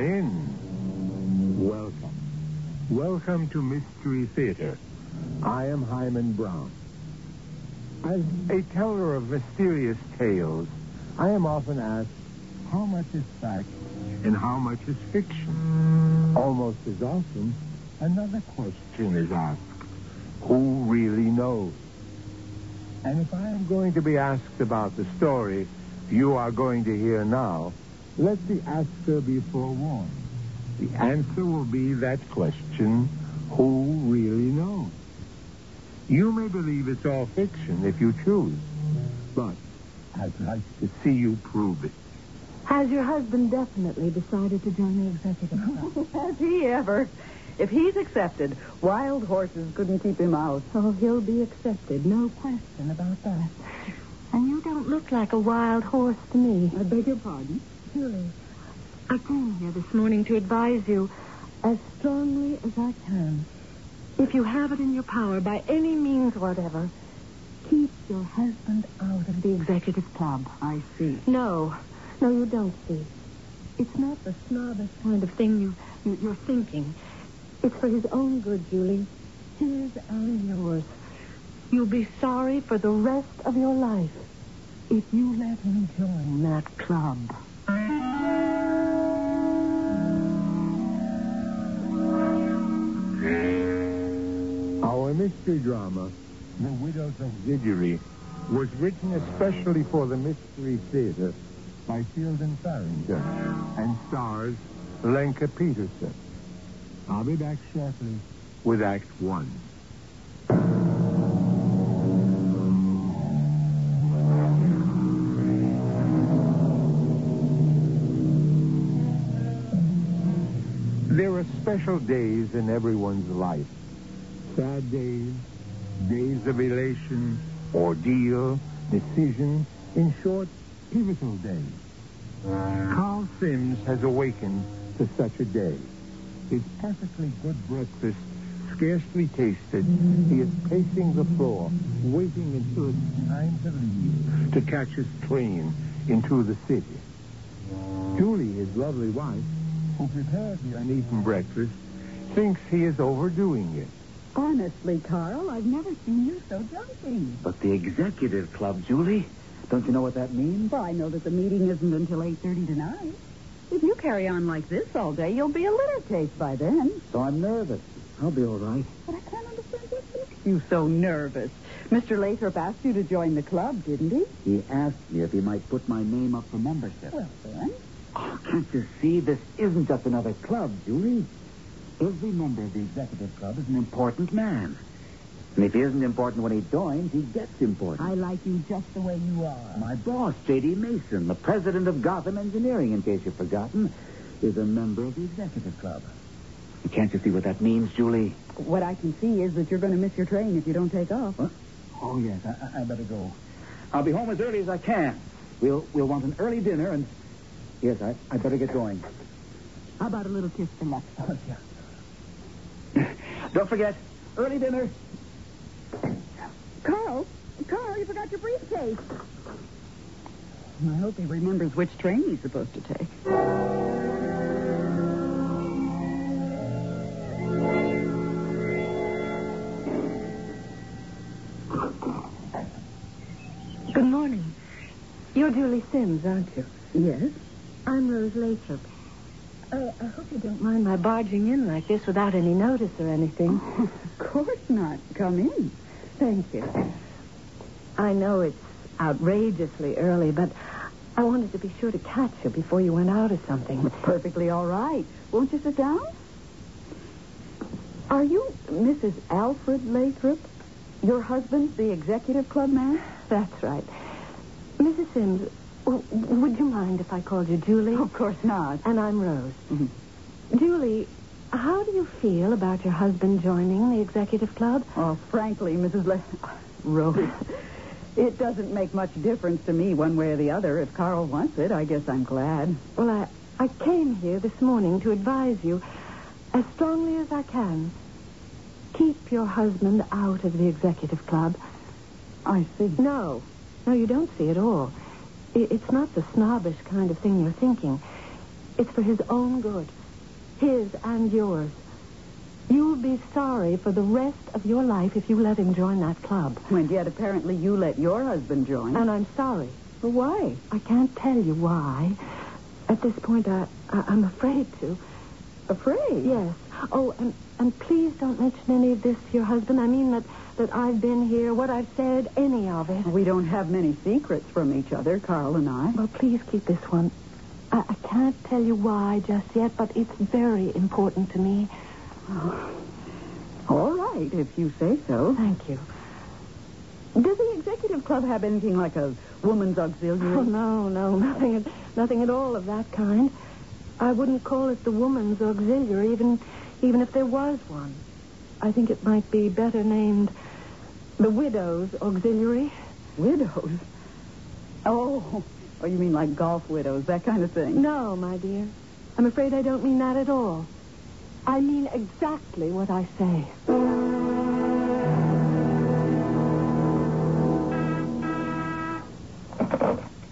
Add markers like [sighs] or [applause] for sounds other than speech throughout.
Come in. Welcome. Welcome to Mystery Theater. I am Himan Brown. As a teller of mysterious tales, I am often asked how much is fact and how much is fiction. Almost as often, another question is asked. Who really knows? And if I am going to be asked about the story you are going to hear now, let the asker be forewarned. The answer will be that question, who really knows? You may believe it's all fiction if you choose, but I'd like to see you prove it. Has your husband definitely decided to join the executive club? [laughs] Has he ever? If he's accepted, wild horses couldn't keep him out. oh, he'll be accepted. No question about that. And you don't look like a wild horse to me. I beg your pardon? Julie, I came here this morning to advise you as strongly as I can. If you have it in your power, by any means whatever, keep your husband out of the executive club. I see. No, no, you don't see. It's not the snobbish kind of thing you, you you're thinking. It's for his own good, Julie. His and yours. You'll be sorry for the rest of your life if you let him join that club. Mystery drama, The Widows of Zidgery, was written especially for the Mystery Theater by Fielden Farrington and stars Lenka Peterson. I'll be back shortly with Act One. There are special days in everyone's life. Sad days, days of elation, ordeal, decision, in short, pivotal days. Carl Sims has awakened to such a day. His perfectly good breakfast scarcely tasted, he is pacing the floor, waiting until it's time to leave to catch his train into the city. Julie, his lovely wife, who prepared the uneaten breakfast, thinks he is overdoing it. Honestly, Carl, I've never seen you so jumpy. But the executive club, Julie, don't you know what that means? Well, I know that the meeting isn't until 8.30 tonight. If you carry on like this all day, you'll be a litter case by then. So I'm nervous. I'll be all right. But I can't understand what makes you so nervous. Mr. Lathrop asked you to join the club, didn't he? He asked me if he might put my name up for membership. Well, then. Oh, can't you see? This isn't just another club, Julie. Every member of the executive club is an important man. And if he isn't important when he joins, he gets important. I like you just the way you are. My boss, J.D. Mason, the president of Gotham Engineering, in case you've forgotten, is a member of the executive club. Can't you see what that means, Julie? What I can see is that you're going to miss your train if you don't take off. Huh? Oh, yes, I, I- better go. I'll be home as early as I can. We'll we'll want an early dinner, and yes, I I better get going. How about a little kiss for luck? Oh, yeah. Don't forget, early dinner. Carl, Carl, you forgot your briefcase. I hope he remembers which train he's supposed to take. Good morning. You're Julie Sims, aren't you? Yes? I'm Rose Lathrop. Uh, I hope you don't mind my barging in like this without any notice or anything. Of course not. Come in. Thank you. I know it's outrageously early, but I wanted to be sure to catch you before you went out or something. It's perfectly all right. Won't you sit down? Are you Mrs. Alfred Lathrop? Your husband's the executive club man? That's right. Mrs. Sims, would you mind if I called you Julie? Of course not. And I'm Rose. Mhm. Julie, how do you feel about your husband joining the executive club? Oh, frankly, Mrs. Le... Rose, it doesn't make much difference to me one way or the other. If Carl wants it, I guess I'm glad. Well, I, I came here this morning to advise you as strongly as I can. Keep your husband out of the executive club. I see. No, no, you don't see at all. It's not the snobbish kind of thing you're thinking. It's for his own good, his and yours. You'll be sorry for the rest of your life if you let him join that club. And yet, apparently, you let your husband join. And I'm sorry. Well, why? I can't tell you why. At this point, I, I, I'm afraid to. Afraid? Yes. Oh, and, and please don't mention any of this to your husband. I mean that, that I've been here, what I've said, any of it. We don't have many secrets from each other, Carl and I. Well, please keep this one. I, I can't tell you why just yet, but it's very important to me. [sighs] All right, if you say so. Thank you. Does the executive club have anything like a woman's auxiliary? Oh, no, no, nothing, at- nothing at all of that kind. I wouldn't call it the woman's auxiliary, even, even if there was one. I think it might be better named the widow's auxiliary. Widows? Oh, oh, you mean like golf widows, that kind of thing? No, my dear. I'm afraid I don't mean that at all. I mean exactly what I say.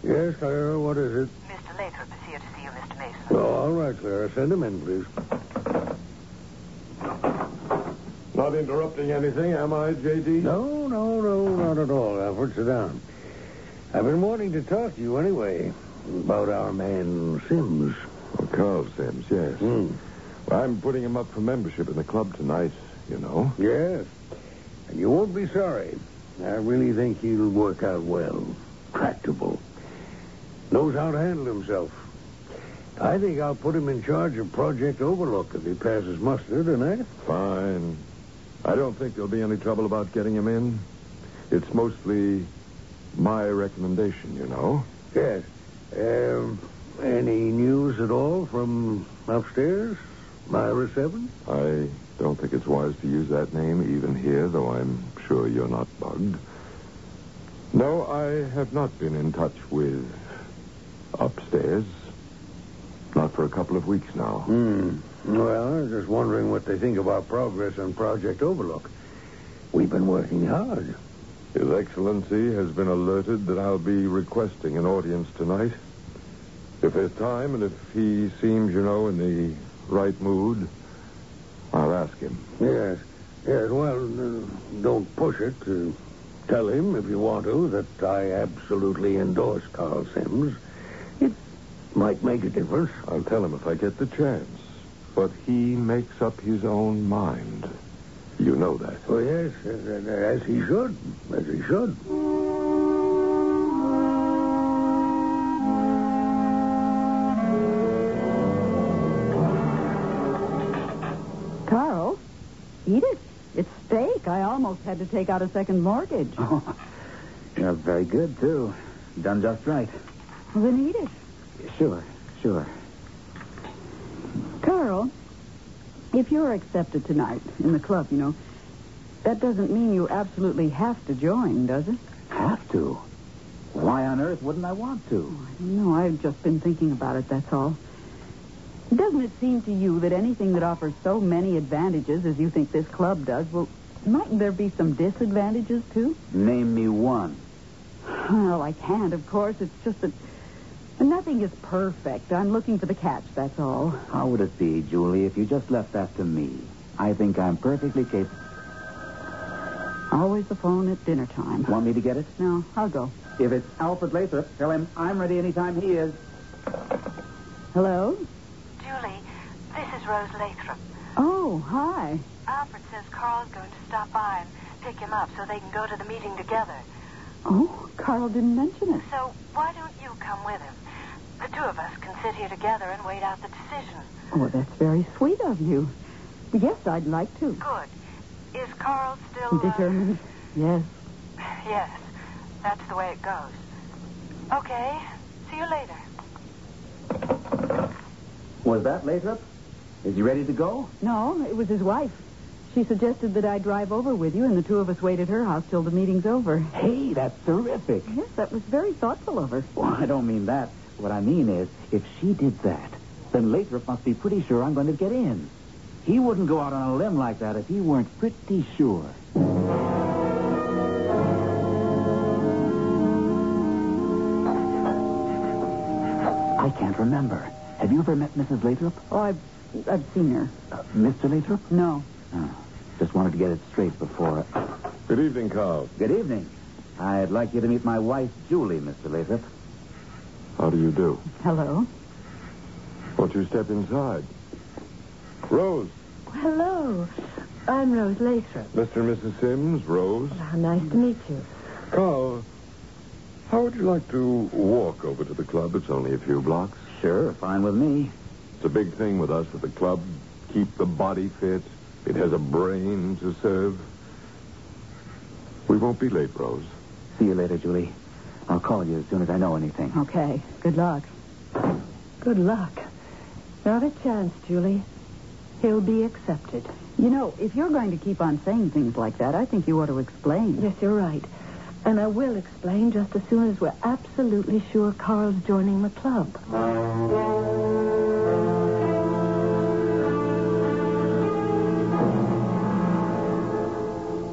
Yes, Clara, what is it? Mr. Lathrop is here to see you, Mr. Mason. Oh, all right, Clara. Send him in, please. Not interrupting anything, am I, J.D.? No, no, no, not at all, Alfred. Sit down. I've been wanting to talk to you anyway about our man Sims. Oh, Carl Sims, yes. Hmm. Well, I'm putting him up for membership in the club tonight, you know. Yes. And you won't be sorry. I really think he'll work out well. Tractable. Knows how to handle himself. I think I'll put him in charge of Project Overlook if he passes muster tonight. Fine. I don't think there'll be any trouble about getting him in. It's mostly my recommendation, you know. Yes. Um, any news at all from upstairs? Myra Seven? I don't think it's wise to use that name even here, though I'm sure you're not bugged. No, I have not been in touch with upstairs. Not for a couple of weeks now. Hmm. Well, I was just wondering what they think of our progress on Project Overlook. We've been working hard. His Excellency has been alerted that I'll be requesting an audience tonight. If there's time and if he seems, you know, in the right mood, I'll ask him. Yes. Yes, well, uh, don't push it. Uh, tell him, if you want to, that I absolutely endorse Carl Sims. It might make a difference. I'll tell him if I get the chance. But he makes up his own mind. You know that. Oh, yes, as, as he should. As he should. Carl, eat it. It's steak. I almost had to take out a second mortgage. Oh, [laughs] yeah, very good, too. Done just right. Well, then eat it. Sure, sure. Carl, If you're accepted tonight in the club, you know, that doesn't mean you absolutely have to join, does it? Have to? Why on earth wouldn't I want to? Oh, I don't know. I've just been thinking about it, that's all. Doesn't it seem to you that anything that offers so many advantages as you think this club does, well, mightn't there be some disadvantages, too? Name me one. Well, I can't, of course. It's just that nothing is perfect. I'm looking for the catch, that's all. How would it be, Julie, if you just left that to me? I think I'm perfectly capable. Always the phone at dinner time. Want me to get it? No, I'll go. If it's Alfred Lathrop, tell him I'm ready anytime he is. Hello? Julie, this is Rose Lathrop. Oh, hi. Alfred says Carl's going to stop by and pick him up so they can go to the meeting together. Oh, Carl didn't mention it. So why don't you come with him? The two of us can sit here together and wait out the decision. Oh, that's very sweet of you. Yes, I'd like to. Good. Is Carl still... uh, Determined? Yes. Yes. That's the way it goes. Okay. See you later. Was that Lathrop? Is he ready to go? No, it was his wife. She suggested that I drive over with you, and the two of us wait at her house till the meeting's over. Hey, that's terrific. Yes, that was very thoughtful of her. Well, I don't mean that. What I mean is, if she did that, then Lathrop must be pretty sure I'm going to get in. He wouldn't go out on a limb like that if he weren't pretty sure. I can't remember. Have you ever met Mrs. Lathrop? Oh, I've, I've seen her. Uh, Mr. Lathrop? No. Oh, just wanted to get it straight before. Good evening, Carl. Good evening. I'd like you to meet my wife, Julie, Mr. Lathrop. How do you do? Hello. Won't you step inside? Rose. Hello. I'm Rose Lathrop. Mr. and Mrs. Sims, Rose. How nice to meet you. Carl, how would you like to walk over to the club? It's only a few blocks. Sure, fine with me. It's a big thing with us at the club. Keep the body fit. It has a brain to serve. We won't be late, Rose. See you later, Julie. I'll call you as soon as I know anything. Okay. Good luck. Good luck. Not a chance, Julie. He'll be accepted. You know, if you're going to keep on saying things like that, I think you ought to explain. Yes, you're right. And I will explain just as soon as we're absolutely sure Carl's joining the club.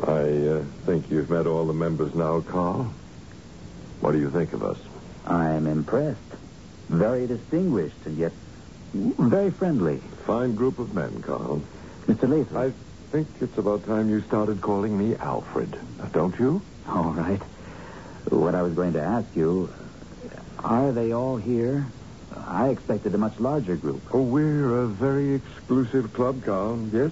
I uh, think you've met all the members now, Carl. What do you think of us? I'm impressed. Very distinguished and yet very friendly. Fine group of men, Carl. Mr. Lathrop. I think it's about time you started calling me Alfred. Don't you? All right. What I was going to ask you, are they all here? I expected a much larger group. Oh, we're a very exclusive club, Carl. Yes,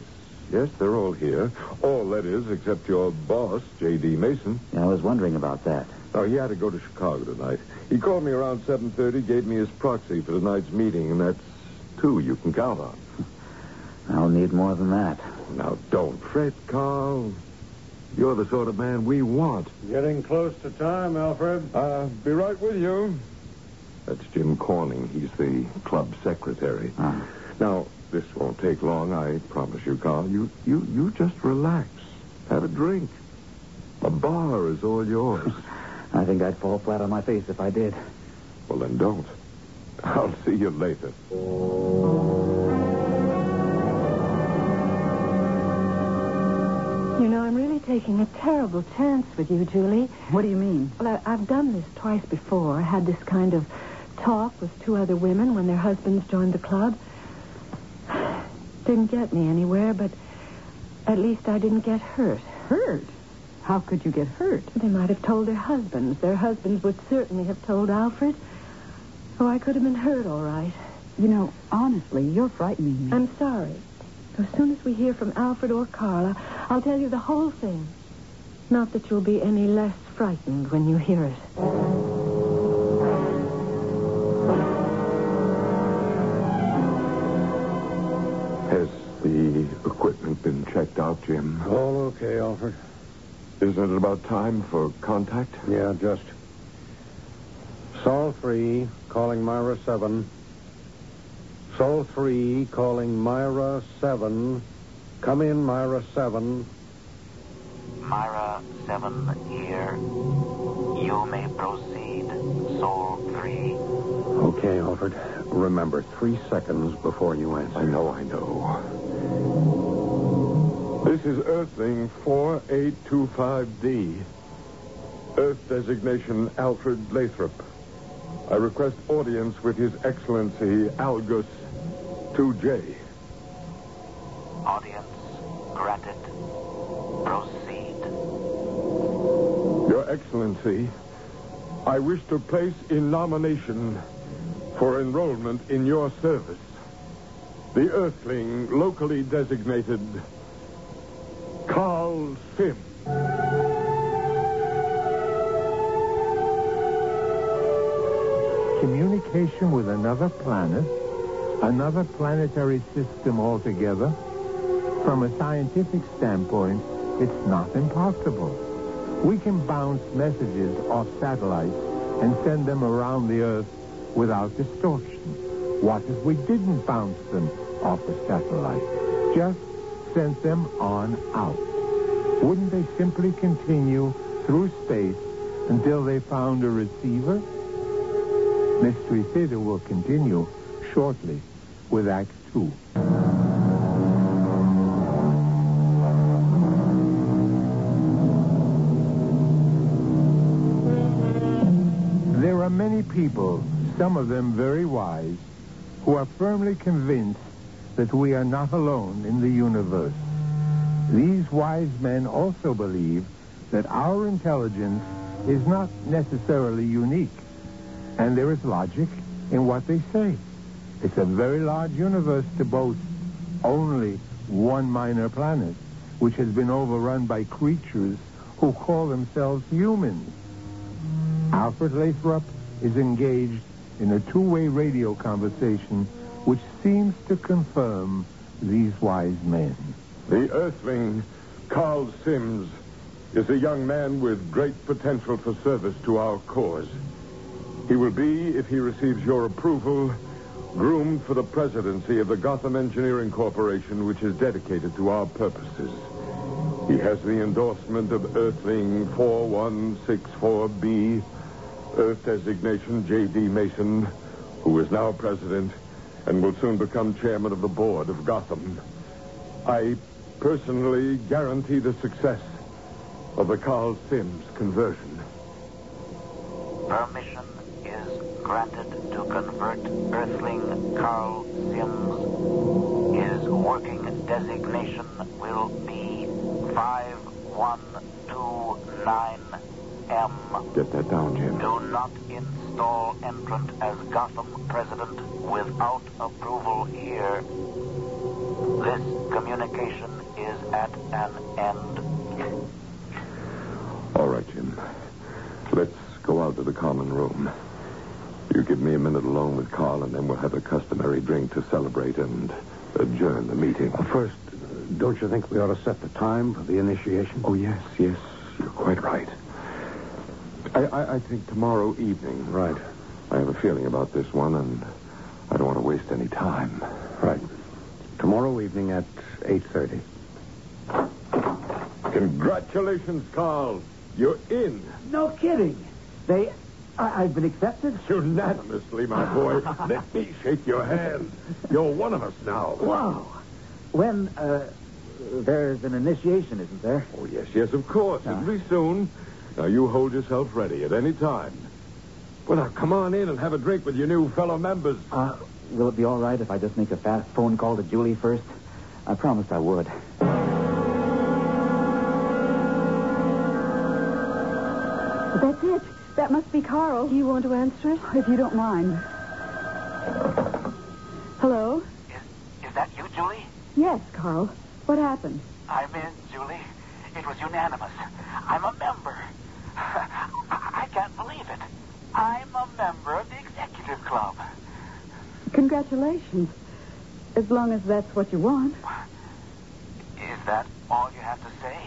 yes, they're all here. All, that is, except your boss, J.D. Mason. Yeah, I was wondering about that. Oh, he had to go to Chicago tonight. He called me around 7.30, gave me his proxy for tonight's meeting, and that's two you can count on. [laughs] I'll need more than that. Now, don't fret, Carl. You're the sort of man we want. Getting close to time, Alfred. Uh, be right with you. That's Jim Corning. He's the club secretary. Ah. Now, this won't take long, I promise you, Carl. You, you, you just relax. Have a drink. A bar is all yours. [laughs] I think I'd fall flat on my face if I did. well, then don't. I'll see you later. You know, I'm really taking a terrible chance with you, Julie. What do you mean? Well, I, I've done this twice before. I had this kind of talk with two other women when their husbands joined the club. [sighs] Didn't get me anywhere, but at least I didn't get hurt. Hurt? How could you get hurt? They might have told their husbands. Their husbands would certainly have told Alfred. Oh, I could have been hurt, all right. You know, honestly, you're frightening me. I'm sorry. As soon as we hear from Alfred or Carla, I'll tell you the whole thing. Not that you'll be any less frightened when you hear it. Has the equipment been checked out, Jim? All okay, Alfred. Isn't it about time for contact? Yeah, just. Sol 3, calling Myra 7. Sol 3 calling Myra 7. Come in, Myra 7. Myra 7 here. You may proceed, Sol 3. Okay, Alfred. Remember, three seconds before you answer. I know, I know. This is Earthling 4825D. Earth designation Alfred Lathrop. I request audience with His Excellency Algus 2J. Audience granted. Proceed. Your Excellency, I wish to place in nomination for enrollment in your service the Earthling locally designated Carl Sim. Communication with another planet, another planetary system altogether. From a scientific standpoint, it's not impossible. We can bounce messages off satellites and send them around the Earth without distortion. What if we didn't bounce them off a satellite? Just sent them on out. Wouldn't they simply continue through space until they found a receiver? Mystery Theater will continue shortly with Act Two. There are many people, some of them very wise, who are firmly convinced that we are not alone in the universe. These wise men also believe that our intelligence is not necessarily unique, and there is logic in what they say. It's a very large universe to boast only one minor planet, which has been overrun by creatures who call themselves humans. Alfred Lathrop is engaged in a two-way radio conversation which seems to confirm these wise men. The Earthling, Carl Sims, is a young man with great potential for service to our cause. He will be, if he receives your approval, groomed for the presidency of the Gotham Engineering Corporation, which is dedicated to our purposes. He has the endorsement of Earthling 4164B, Earth designation J.D. Mason, who is now president and will soon become chairman of the board of Gotham. I personally guarantee the success of the Carl Sims conversion. Permission is granted to convert Earthling Carl Sims. His working designation will be 5129M. Get that down, Jim. Do not install entrant as Gotham president without approval here. This communication is at an end. All right, Jim. Let's go out to the common room. You give me a minute alone with Carl, and then we'll have a customary drink to celebrate and adjourn the meeting. First, don't you think we ought to set the time for the initiation? Oh, yes, yes. You're quite right. I, I, I think tomorrow evening. Right. I have a feeling about this one, and I don't want to waste any time. Right. Tomorrow evening at 8.30. Congratulations, Carl. You're in. No kidding. They. I, I've been accepted. Unanimously, my boy. [laughs] Let me shake your hand. You're one of us now. Wow. When, uh, there's an initiation, isn't there? Oh, yes, yes, of course. It'll be soon. Now, you hold yourself ready at any time. Well, now, come on in and have a drink with your new fellow members. Uh, will it be all right if I just make a fast phone call to Julie first? I promised I would. That's it. That must be Carl. Do you want to answer it? If you don't mind. Hello? Is, is that you, Julie? Yes, Carl. What happened? I'm in, Julie. It was unanimous. I'm a member. [laughs] I, I can't believe it. I'm a member of the executive club. Congratulations. As long as that's what you want. Is that all you have to say?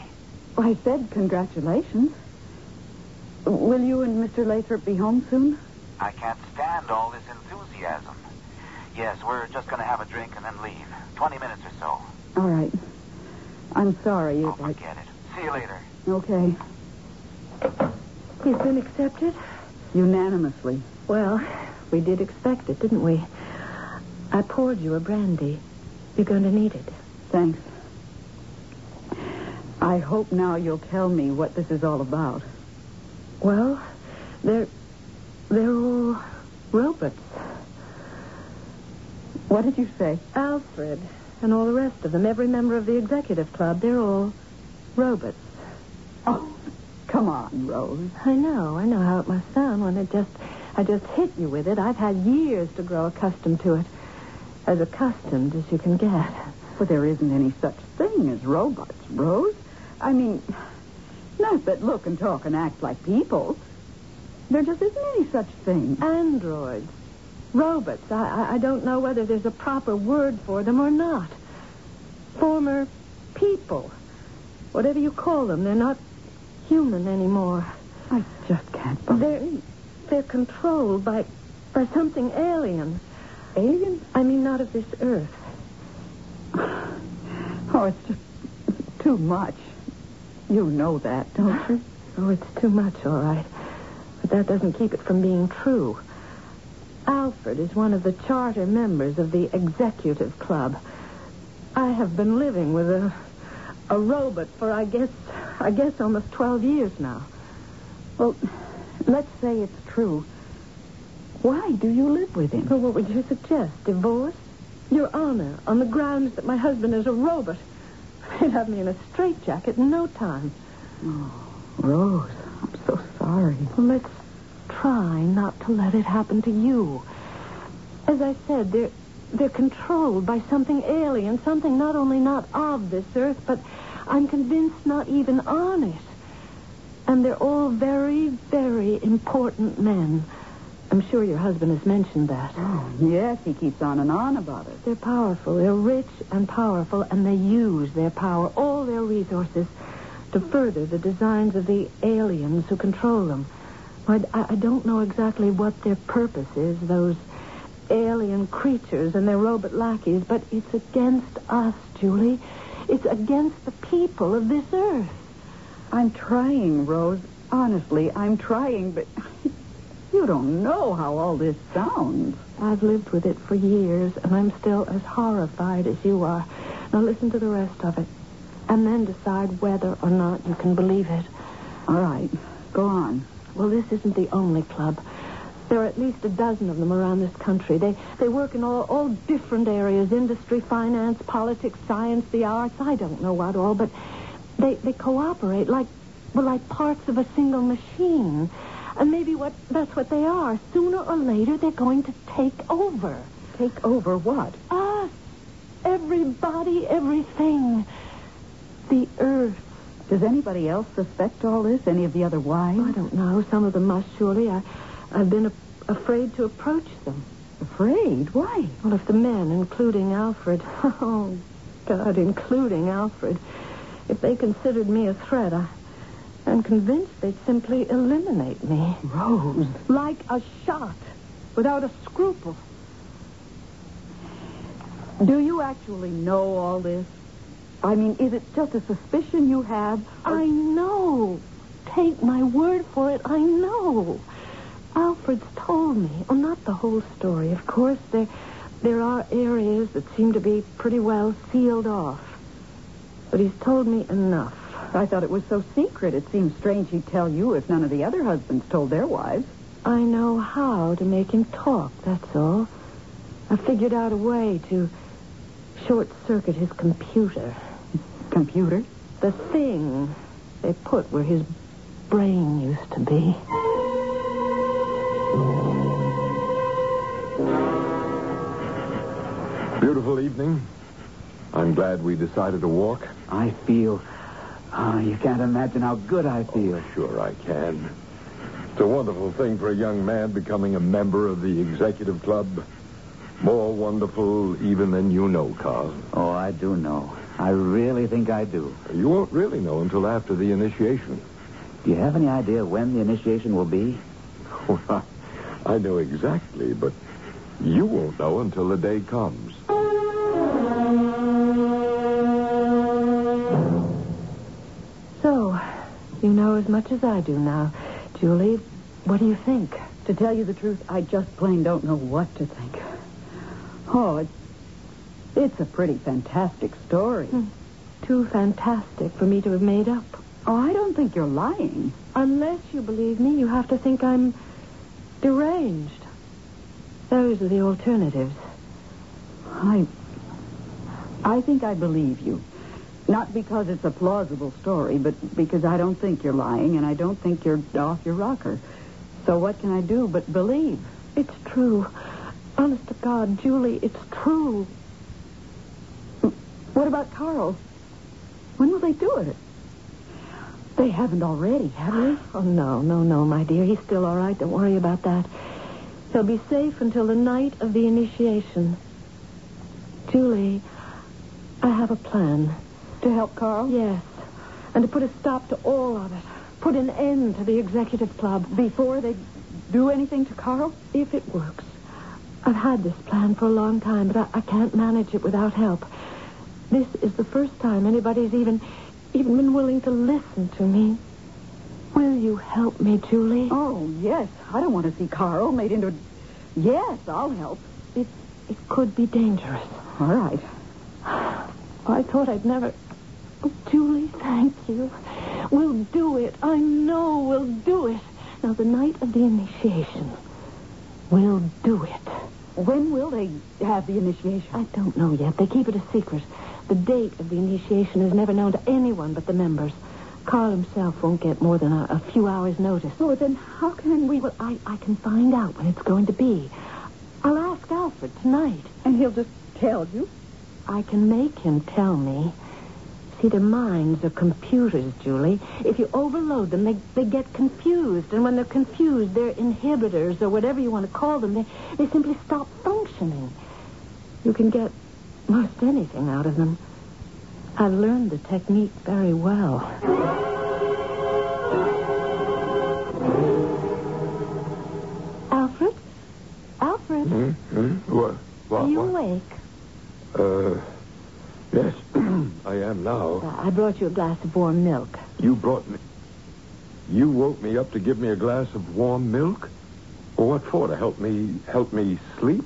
I said congratulations. Will you and Mr. Lathrop be home soon? I can't stand all this enthusiasm. Yes, we're just going to have a drink and then leave. Twenty minutes or so. All right. I'm sorry. Oh, if I... forget it. See you later. Okay. He's been accepted? Unanimously. Well, we did expect it, didn't we? I poured you a brandy. You're going to need it. Thanks. I hope now you'll tell me what this is all about. Well, they're they're all robots. What did you say? Alfred and all the rest of them, every member of the executive club, they're all robots. Oh, come on, Rose. I know, I know how it must sound when it just I just hit you with it. I've had years to grow accustomed to it. As accustomed as you can get. But there isn't any such thing as robots, Rose. I mean, not that look and talk and act like people. There just isn't any such thing. Androids. Robots. I, I, I don't know whether there's a proper word for them or not. Former people. Whatever you call them, they're not human anymore. I just can't believe They're they're controlled by by something alien. Alien? I mean not of this earth. [sighs] Oh, it's just too much. You know that, don't you? [sighs] Oh, it's too much, all right. But that doesn't keep it from being true. Alfred is one of the charter members of the executive club. I have been living with a a robot for I guess I guess almost twelve years now. Well, let's say it's true. Why do you live with him? Well, what would you suggest? Divorce? Your Honor, on the grounds that my husband is a robot. [laughs] They'd have me in a straitjacket in no time. Oh, Rose, I'm so sorry. Well, let's try not to let it happen to you. As I said, they're they're controlled by something alien, something not only not of this earth, but I'm convinced not even on it. And they're all very, very important men. I'm sure your husband has mentioned that. Oh, yes, he keeps on and on about it. They're powerful. They're rich and powerful, and they use their power, all their resources, to further the designs of the aliens who control them. I, I don't know exactly what their purpose is, those alien creatures and their robot lackeys, but it's against us, Julie. It's against the people of this earth. I'm trying, Rose. Honestly, I'm trying, but [laughs] you don't know how all this sounds. I've lived with it for years, and I'm still as horrified as you are. Now listen to the rest of it, and then decide whether or not you can believe it. All right, go on. Well, this isn't the only club. There are at least a dozen of them around this country. They they work in all, all different areas industry, finance, politics, science, the arts. I don't know what all, but they, they cooperate like well, like parts of a single machine. And maybe what that's what they are. Sooner or later they're going to take over. Take over what? Us. Everybody, everything. The earth. Does anybody else suspect all this? Any of the other wives? I don't know. Some of them must surely. I I've been a- afraid to approach them. Afraid? Why? Well, if the men, including Alfred, [laughs] oh, God, including Alfred, if they considered me a threat, I, I'm convinced they'd simply eliminate me. Rose. Like a shot, without a scruple. Do you actually know all this? I mean, is it just a suspicion you have? I know. Take my word for it, I know. Alfred's told me. Oh, not the whole story, of course. There, there are areas that seem to be pretty well sealed off. But he's told me enough. I thought it was so secret. It seems strange he'd tell you if none of the other husbands told their wives. I know how to make him talk, that's all. I figured out a way to short circuit his computer. Computer? The thing they put where his brain used to be. Beautiful evening. I'm glad we decided to walk. I feel. Oh, you can't imagine how good I oh, feel. Sure I can. It's a wonderful thing for a young man becoming a member of the executive club. More wonderful even than you know, Carl. Oh, I do know. I really think I do. You won't really know until after the initiation. Do you have any idea when the initiation will be? [laughs] Well, I know exactly, but You won't know until the day comes. Know as much as I do now. Julie, what do you think? To tell you the truth, I just plain don't know what to think. Oh, it's, it's a pretty fantastic story. Hmm. Too fantastic for me to have made up. Oh, I don't think you're lying. Unless you believe me, you have to think I'm deranged. Those are the alternatives. I. I think I believe you. Not because it's a plausible story, but because I don't think you're lying and I don't think you're off your rocker. So what can I do but believe? It's true. Honest to God, Julie, it's true. What about Carl? When will they do it? They haven't already, have they? Oh, no, no, no, my dear. He's still all right. Don't worry about that. He'll be safe until the night of the initiation. Julie, I have a plan. To help Carl? Yes. And to put a stop to all of it. Put an end to the executive club. Before they do anything to Carl? If it works. I've had this plan for a long time, but I, I can't manage it without help. This is the first time anybody's even even been willing to listen to me. Will you help me, Julie? Oh, yes. I don't want to see Carl made into a... Yes, I'll help. It, it could be dangerous. All right. I thought I'd never... Oh, Julie, thank you. We'll do it. I know we'll do it. Now, the night of the initiation, we'll do it. When will they have the initiation? I don't know yet. They keep it a secret. The date of the initiation is never known to anyone but the members. Carl himself won't get more than a, a few hours' notice. Oh, then how can we... Well, I, I can find out when it's going to be. I'll ask Alfred tonight. And he'll just tell you? I can make him tell me. See, their minds are computers, Julie. If you overload them, they, they get confused. And when they're confused, their inhibitors, or whatever you want to call them, they, they simply stop functioning. You can get most anything out of them. I've learned the technique very well. Alfred? Alfred? Hmm? Hmm? What? What? Are you what? awake? Uh, yes, I am now. Uh, I brought you a glass of warm milk. You brought me. You woke me up to give me a glass of warm milk? Well, what for? To help me help me sleep?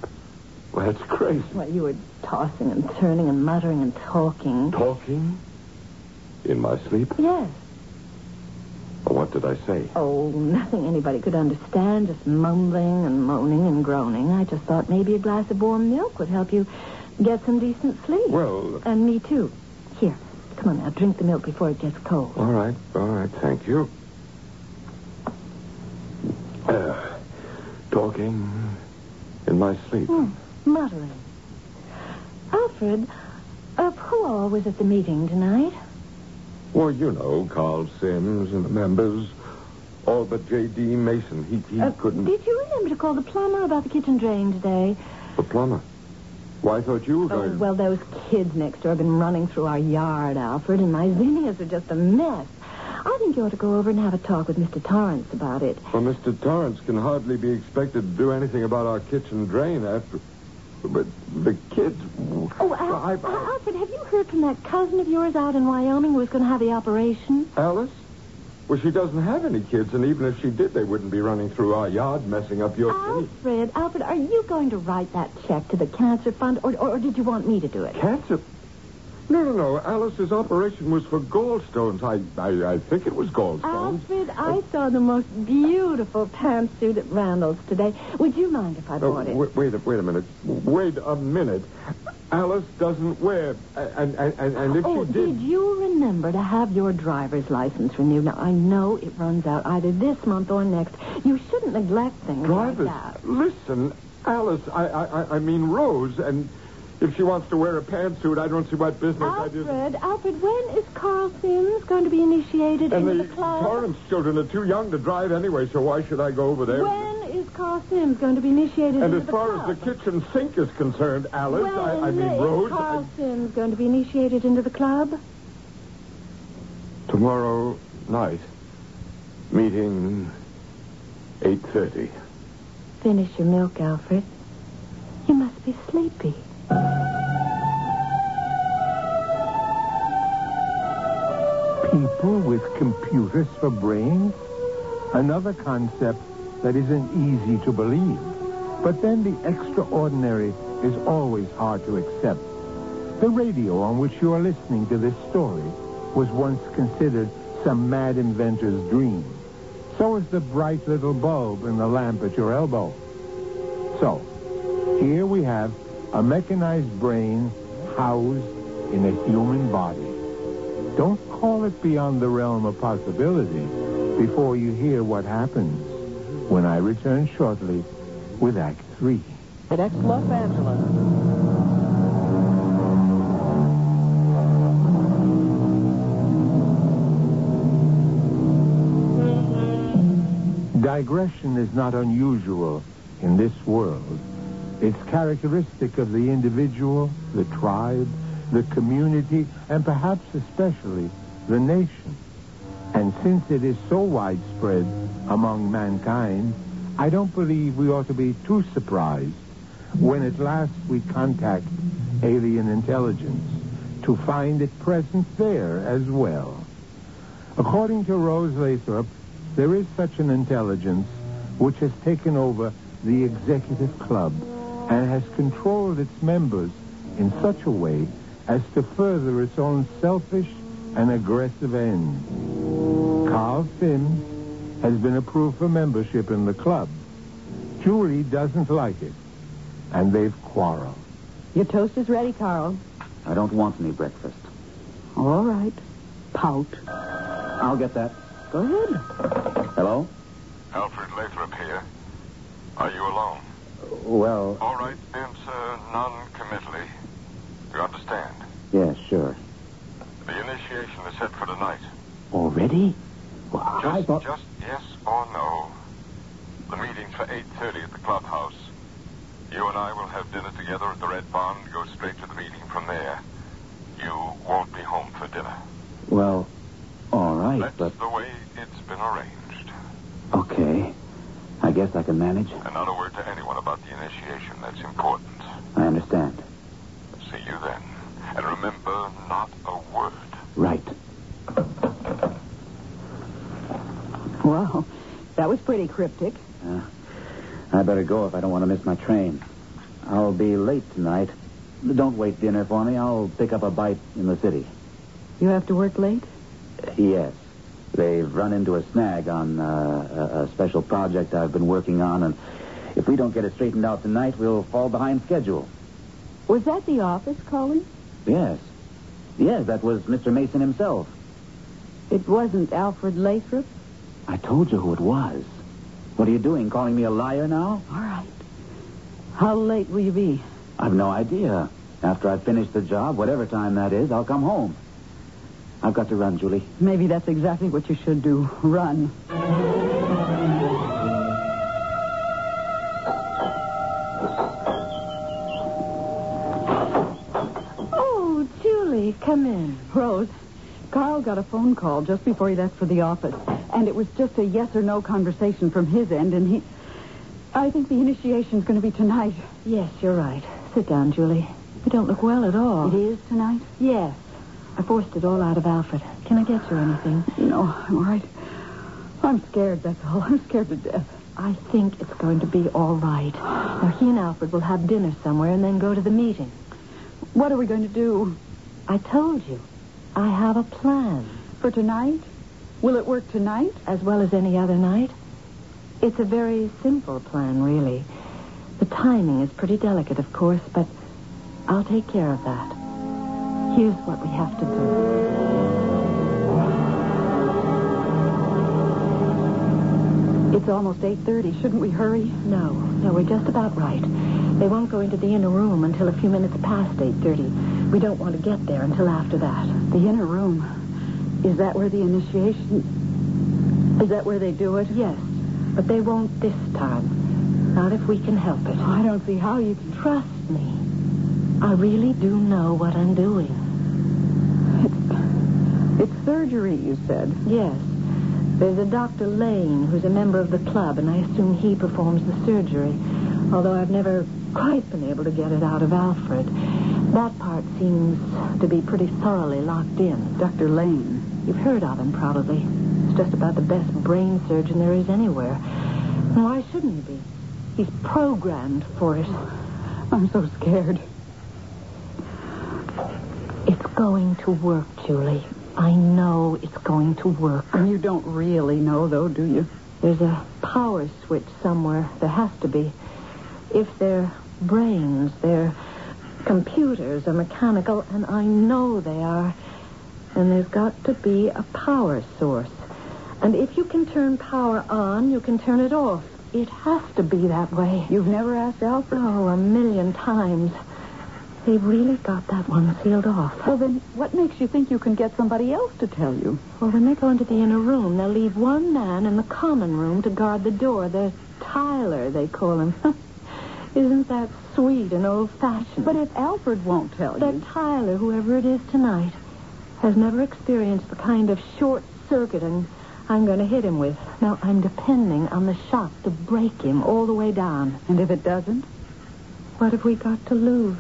Well, that's crazy. Well, you were tossing and turning and muttering and talking. Talking? In my sleep? Yes. Well, what did I say? Oh, nothing anybody could understand, just mumbling and moaning and groaning. I just thought maybe a glass of warm milk would help you get some decent sleep. Well, And me too. Come on now, drink the milk before it gets cold. all right, all right, thank you. Uh, talking in my sleep. Hmm, muttering. Alfred, uh, who all was at the meeting tonight? Well, you know, Carl Sims and the members. All but J.D. Mason. He, he Uh, couldn't. Did you remember to call the plumber about the kitchen drain today? The plumber. Well, I thought you were Oh, going well, those kids next door have been running through our yard, Alfred, and my zinnias are just a mess. I think you ought to go over and have a talk with Mr. Torrance about it. Well, Mr. Torrance can hardly be expected to do anything about our kitchen drain after. But the kids. Oh, Al- I- Al- Alfred, have you heard from that cousin of yours out in Wyoming who was going to have the operation? Alice? Well, she doesn't have any kids, and even if she did, they wouldn't be running through our yard messing up your. Alfred, Alfred, are you going to write that check to the cancer fund, or, or, or did you want me to do it? Cancer? No, no, no. Alice's operation was for gallstones. I, I, I think it was gallstones. Alfred, I saw the most beautiful pantsuit at Randall's today. Would you mind if I Oh, bought it? wait, wait, a, wait a minute. Wait a minute. Alice doesn't wear, and and and, and if Oh, she did did, you remember to have your driver's license renewed? Now, I know it runs out either this month or next. You shouldn't neglect things drivers, like that. listen, Alice. I, I, I- mean Rose, and if she wants to wear a pantsuit, I don't see what business I just. Alfred, Alfred, when is Carl Sims going to be initiated And into the the club? Torrance children are too young to drive anyway, so why should I go over there? When is Carl Sims going to be initiated and into as the far club? as far as the kitchen sink is concerned, Alice, when I, I mean is Rose, Carl I- Sims going to be initiated into the club? tomorrow night, meeting eight thirty. Finish your milk, Alfred. You must be sleepy. People with computers for brains? Another concept that isn't easy to believe. But then the extraordinary is always hard to accept. The radio on which you are listening to this story was once considered some mad inventor's dream. So is the bright little bulb in the lamp at your elbow. So, here we have a mechanized brain housed in a human body. Don't call it beyond the realm of possibility before you hear what happens when I return shortly with Act Three. At ex Los Angeles. Digression is not unusual in this world. It's characteristic of the individual, the tribe, the community, and perhaps especially the nation. And since it is so widespread among mankind, I don't believe we ought to be too surprised when at last we contact alien intelligence to find it present there as well. According to Rose Lathrop, there is such an intelligence which has taken over the executive club and has controlled its members in such a way as to further its own selfish and aggressive ends. Carl Sims has been approved for membership in the club. Julie doesn't like it, and they've quarreled. Your toast is ready, Carl. I don't want any breakfast. All right. Pout. I'll get that. Go ahead. Hello? Alfred Lathrop here. Are you alone? Well, All right, answer non-committally. You understand? yes, sure. The initiation is set for tonight. Already? Well, I thought... just yes or no. The meeting's for 8.30 at the clubhouse. You and I will have dinner together at the Red Barn and go straight to the meeting from there. You won't be home for dinner. Well, all right, but That's but... the way it's been arranged. Okay. I guess I can manage. And not a word to anyone about the initiation. That's important. I understand. See you then. And remember, not a word. Right. Well, that was pretty cryptic. I better go if I don't want to miss my train. I'll be late tonight. Don't wait dinner for me. I'll pick up a bite in the city. You have to work late? Yes. They've run into a snag on uh, a, a special project I've been working on, and if we don't get it straightened out tonight, we'll fall behind schedule. Was that the office calling? Yes. Yes, that was Mr. Mason himself. It wasn't Alfred Lathrop? I told you who it was. What are you doing, calling me a liar now? All right. How late will you be? I've no idea. After I finish the job, whatever time that is, I'll come home. I've got to run, Julie. Maybe that's exactly what you should do. Run. Oh, Julie, come in. Rose, Carl got a phone call just before he left for the office, and it was just a yes or no conversation from his end, and he. I think the initiation's going to be tonight. Yes, you're right. Sit down, Julie. You don't look well at all. It is tonight? Yes. I forced it all out of Alfred. Can I get you anything? No, I'm all right. I'm scared, that's all. [laughs] I'm scared to death. I think it's going to be all right. Now, he and Alfred will have dinner somewhere and then go to the meeting. What are we going to do? I told you. I have a plan. For tonight? Will it work tonight? As well as any other night. It's a very simple plan, really. The timing is pretty delicate, of course, but I'll take care of that. Here's what we have to do. It's almost 8.30. Shouldn't we hurry? No, no, we're just about right. They won't go into the inner room until a few minutes past 8.30. We don't want to get there until after that. The inner room. Is that where the initiation... Is that where they do it? Yes, but they won't this time. Not if we can help it. I don't see how you can... Trust me. I really do know what I'm doing. It's, it's surgery, you said. Yes. There's a Dr. Lane who's a member of the club, and I assume he performs the surgery. Although I've never quite been able to get it out of Alfred. That part seems to be pretty thoroughly locked in. Dr. Lane. You've heard of him, probably. He's just about the best brain surgeon there is anywhere. And why shouldn't he be? He's programmed for it. Oh, I'm so scared. It's going to work, Julie. I know it's going to work. And you don't really know, though, do you? There's a power switch somewhere. There has to be. If they're brains, they're computers are mechanical, and I know they are, then there's got to be a power source. And if you can turn power on, you can turn it off. It has to be that way. You've never asked Alfred? Oh, a million times. They've really got that one sealed off. Well, then what makes you think you can get somebody else to tell you? Well, when they go into the inner room, they'll leave one man in the common room to guard the door. The Tyler, they call him. [laughs] Isn't that sweet and old-fashioned? But if Alfred won't tell that you... Tyler, whoever it is tonight, has never experienced the kind of short-circuiting I'm going to hit him with. Now, I'm depending on the shock to break him all the way down. And if it doesn't? What have we got to lose?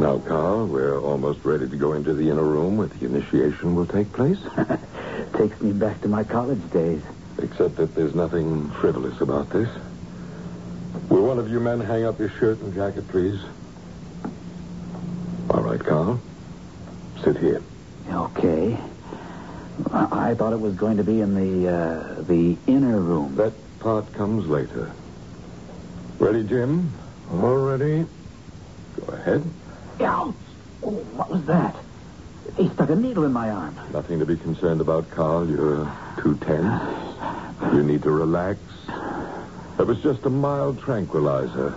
Now, Carl, we're almost ready to go into the inner room where the initiation will take place. [laughs] Takes me back to my college days. Except that there's nothing frivolous about this. Will one of you men hang up your shirt and jacket, please? All right, Carl. Sit here. Okay. I, thought it was going to be in the uh, the inner room. That part comes later. Ready, Jim? All ready? Go ahead. Ouch! Oh, what was that? He stuck a needle in my arm. Nothing to be concerned about, Carl. You're too tense. You need to relax. That was just a mild tranquilizer.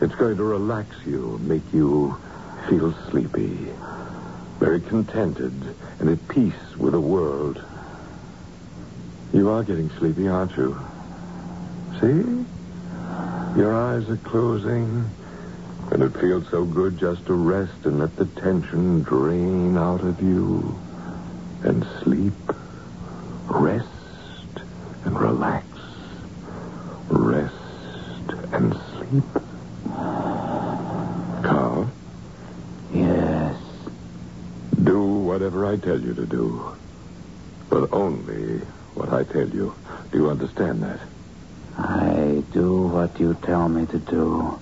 It's going to relax you, make you feel sleepy, very contented, and at peace with the world. You are getting sleepy, aren't you? See? Your eyes are closing, and it feels so good just to rest and let the tension drain out of you. And sleep, rest, and relax. Rest and sleep. Carl? Yes. Do whatever I tell you to do. But only what I tell you. Do you understand that? I do what you tell me to do,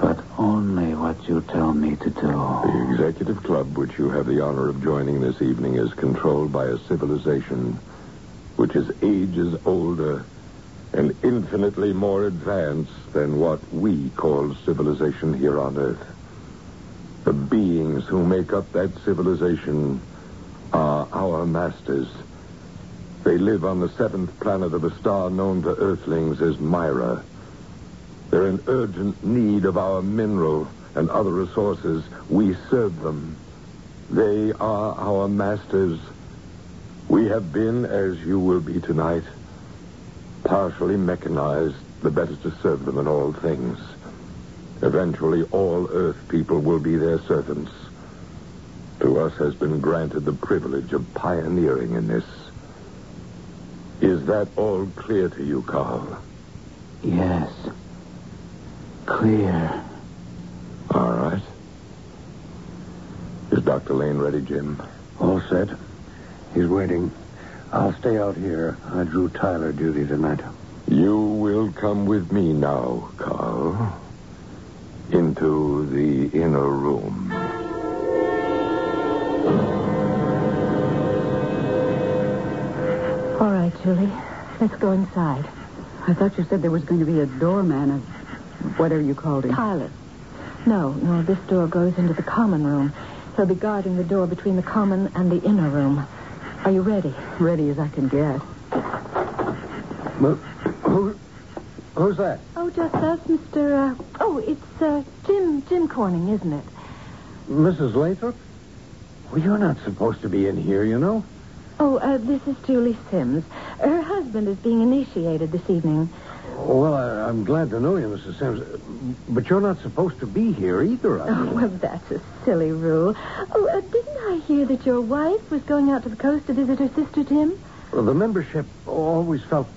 but only what you tell me to do. The executive club, which you have the honor of joining this evening, is controlled by a civilization which is ages older and infinitely more advanced than what we call civilization here on Earth. The beings who make up that civilization are our masters. They live on the seventh planet of a star known to Earthlings as Myra. They're in urgent need of our mineral and other resources. We serve them. They are our masters. We have been, as you will be tonight, partially mechanized, the better to serve them in all things. Eventually, all Earth people will be their servants. To us has been granted the privilege of pioneering in this. Is that all clear to you, Carl? Yes. Clear. All right. Is Dr. Lane ready, Jim? All set. He's waiting. I'll stay out here. I drew Tyler duty tonight. You will come with me now, Carl. Into the inner room. Right, Julie. Let's go inside. I thought you said there was going to be a doorman of whatever you called him. Pilot. No, no, this door goes into the common room. He'll be guarding the door between the common and the inner room. Are you ready? Ready as I can get. Who, who's that? Oh, just us, Mr. Uh, oh, it's uh, Jim Jim Corning, isn't it? Mrs. Lathrop? Well, you're not supposed to be in here, you know. Oh, uh, this is Julie Sims. Her husband is being initiated this evening. Well, I, I'm glad to know you, Mrs. Sims. But you're not supposed to be here either, I Oh, well, that's a silly rule. Oh, uh, didn't I hear that your wife was going out to the coast to visit her sister, Jim? The membership always felt.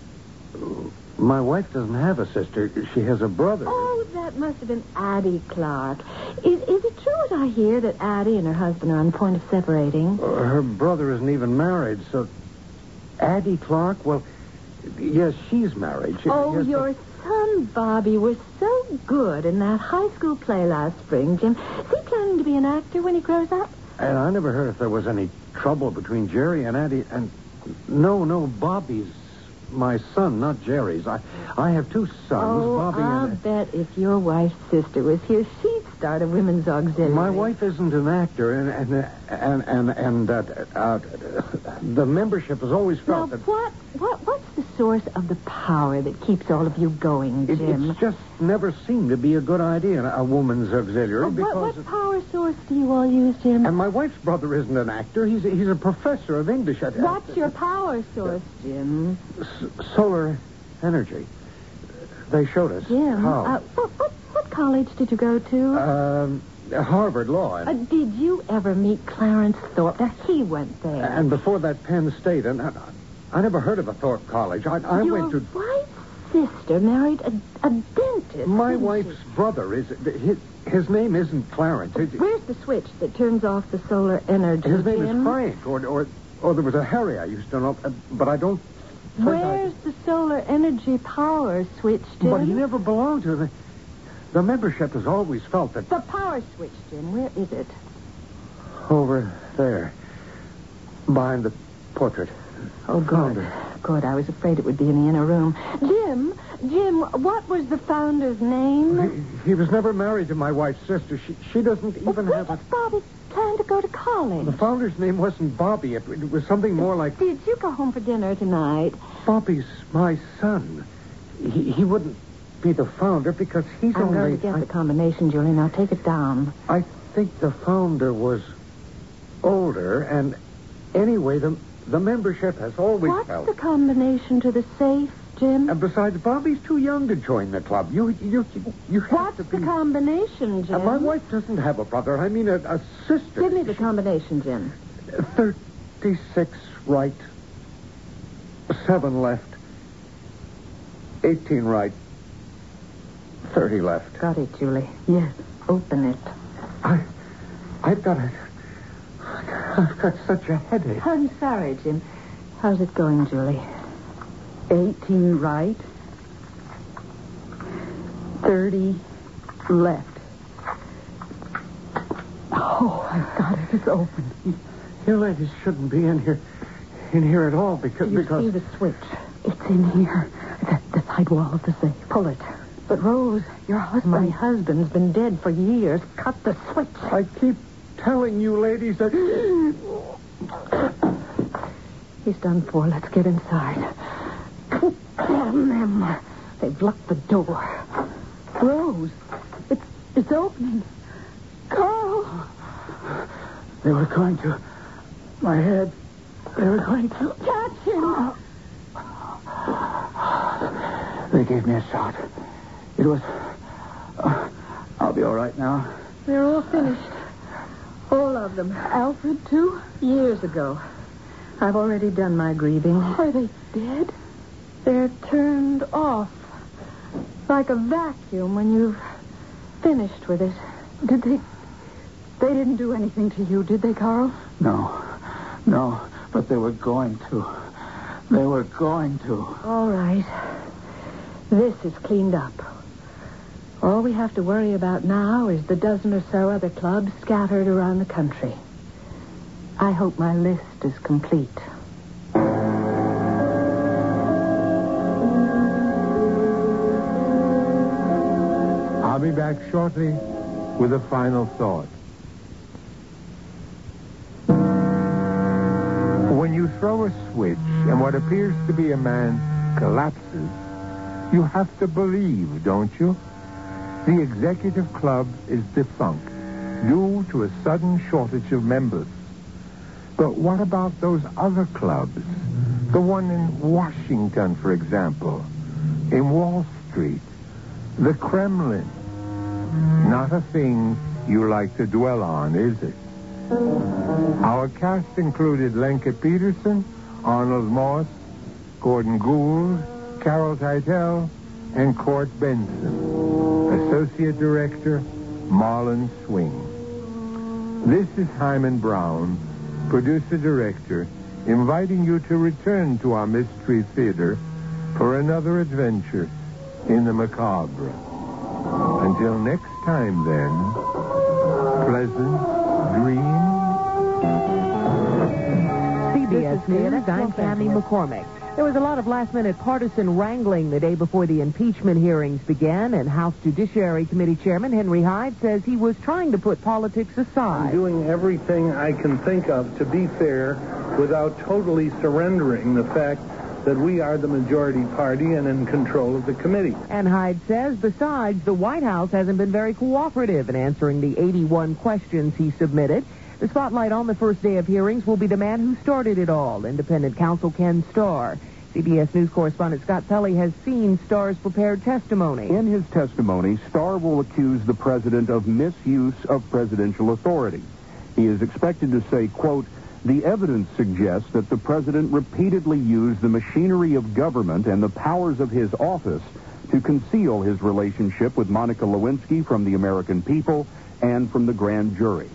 My wife doesn't have a sister. She has a brother. Oh, that must have been Addie Clark. Is, is it true what I hear that Addie and her husband are on the point of separating? Uh, her brother isn't even married, so. Addie Clark? Well, yes, she's married. She, oh, yes, your son, Bobby, was so good in that high school play last spring, Jim. Is he planning to be an actor when he grows up? And I never heard if there was any trouble between Jerry and Addie. And no, no, Bobby's my son, not Jerry's. I, I have two sons, oh, Bobby I'll and. bet if your wife's sister was here, she'd start a women's auxiliary. My wife isn't an actor, and and and and, and uh, uh, the membership has always Now, felt that what, what, what's the source of the power that keeps all of you going, it, Jim? it's just never seemed to be a good idea, a woman's auxiliary, Oh, because. what, what power source do you all use, Jim? And my wife's brother isn't an actor. He's a, he's a professor of English at What's your power source, Jim? s- solar energy. They showed us Jim, how. uh, what, what, what college did you go to? Um, Harvard Law. Uh, did you ever meet Clarence Thorpe? Now, he went there. and before that, Penn State. And I, I never heard of a Thorpe College. I, I Your went to. wife's sister married a, a dentist. My wife's brother is. His, his name isn't Clarence. she? Where's the switch that turns off the solar energy, his name Jim? is Frank, or, or or there was a Harry I used to know, uh, but I don't. think I- Where's the solar energy power switch, Jim? But he never belonged to the. The membership has always felt that The power switch, Jim. Where is it? over there, behind the portrait. Oh, good. Good. I was afraid it would be in the inner room. Jim, Jim, what was the founder's name? He, he was never married to my wife's sister. She she doesn't even Where have a. Bobby plan to go to college? The founder's name wasn't Bobby. It, it was something more like Did you go home for dinner tonight? Bobby's my son. He, he wouldn't be the founder because he's I'm only. going to get I, the combination, Julie. Now take it down. I think the founder was older, and anyway, the the membership has always What's the combination to the safe, Jim? And besides, Bobby's too young to join the club. You you you have What's to the combination, uh, Jim? And my wife doesn't have a brother. I mean, a, a sister. Give me the combination, Jim. Thirty-six right, seven left, eighteen right, thirty left. Got it, Julie. Yes. Open it. I, I've got a, I've got such a headache. I'm sorry, Jim. How's it going, Julie? 18 right, 30 left. Oh, I've got it. It's open. You ladies shouldn't be in here, in here at all because You because see the switch. It's in here. The, the side wall of the safe. Pull it. But, Rose, your husband... My husband's been dead for years. Cut the switch. I keep telling you ladies that. He's done for. Let's get inside. Damn them. They've locked the door. Rose, it's, it's opening. Carl! They were going to. My head. They were going to. Catch him! They gave me a shot. It was. uh, I'll be all right now. They're all finished. All of them. Alfred, too? Years ago. I've already done my grieving. Are they dead? They're turned off. Like a vacuum when you've finished with it. Did they... They didn't do anything to you, did they, Carl? No. No. But they were going to. They were going to. All right. This is cleaned up. All we have to worry about now is the dozen or so other clubs scattered around the country. I hope my list is complete. I'll be back shortly with a final thought. When you throw a switch and what appears to be a man collapses, you have to believe, don't you? The executive club is defunct due to a sudden shortage of members. But what about those other clubs? The one in Washington, for example, in Wall Street, the Kremlin. Not a thing you like to dwell on, is it? Our cast included Lenka Peterson, Arnold Moss, Gordon Gould, Carol Teitel, and Court Benson. Associate Director, Marlon Swing. This is Himan Brown, producer director, inviting you to return to our Mystery Theater for another adventure in the macabre. Until next time, then, pleasant dreams. CBS News, I'm Tammy McCormick. There was a lot of last-minute partisan wrangling the day before the impeachment hearings began, and House Judiciary Committee Chairman Henry Hyde says he was trying to put politics aside. I'm doing everything I can think of to be fair without totally surrendering the fact that we are the majority party and in control of the committee. And Hyde says, besides, the White House hasn't been very cooperative in answering the 81 questions he submitted. The spotlight on the first day of hearings will be the man who started it all, independent counsel Ken Starr. CBS News correspondent Scott Pelley has seen Starr's prepared testimony. In his testimony, Starr will accuse the president of misuse of presidential authority. He is expected to say, quote, the evidence suggests that the president repeatedly used the machinery of government and the powers of his office to conceal his relationship with Monica Lewinsky from the American people and from the grand jury.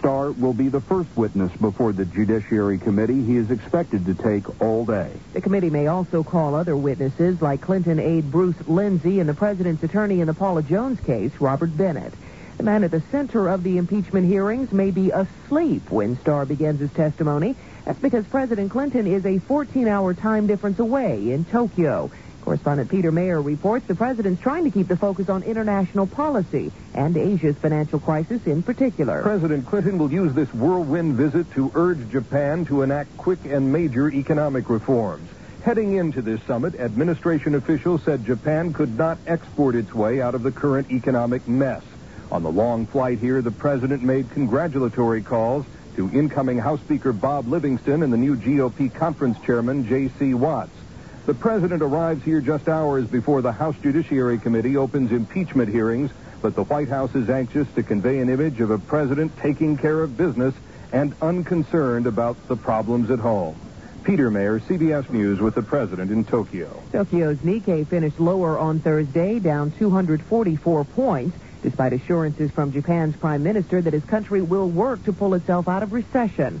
Starr will be the first witness before the Judiciary Committee. He is expected to take all day. The committee may also call other witnesses like Clinton aide Bruce Lindsey and the president's attorney in the Paula Jones case, Robert Bennett. The man at the center of the impeachment hearings may be asleep when Starr begins his testimony. That's because President Clinton is a 14-hour time difference away in Tokyo. Correspondent Peter Maer reports the president's trying to keep the focus on international policy and Asia's financial crisis in particular. President Clinton will use this whirlwind visit to urge Japan to enact quick and major economic reforms. Heading into this summit, administration officials said Japan could not export its way out of the current economic mess. On the long flight here, the president made congratulatory calls to incoming House Speaker Bob Livingston and the new GOP conference chairman, J.C. Watts. The president arrives here just hours before the House Judiciary Committee opens impeachment hearings, but the White House is anxious to convey an image of a president taking care of business and unconcerned about the problems at home. Peter Maer, CBS News, with the president in Tokyo. Tokyo's Nikkei finished lower on Thursday, down 244 points, despite assurances from Japan's prime minister that his country will work to pull itself out of recession.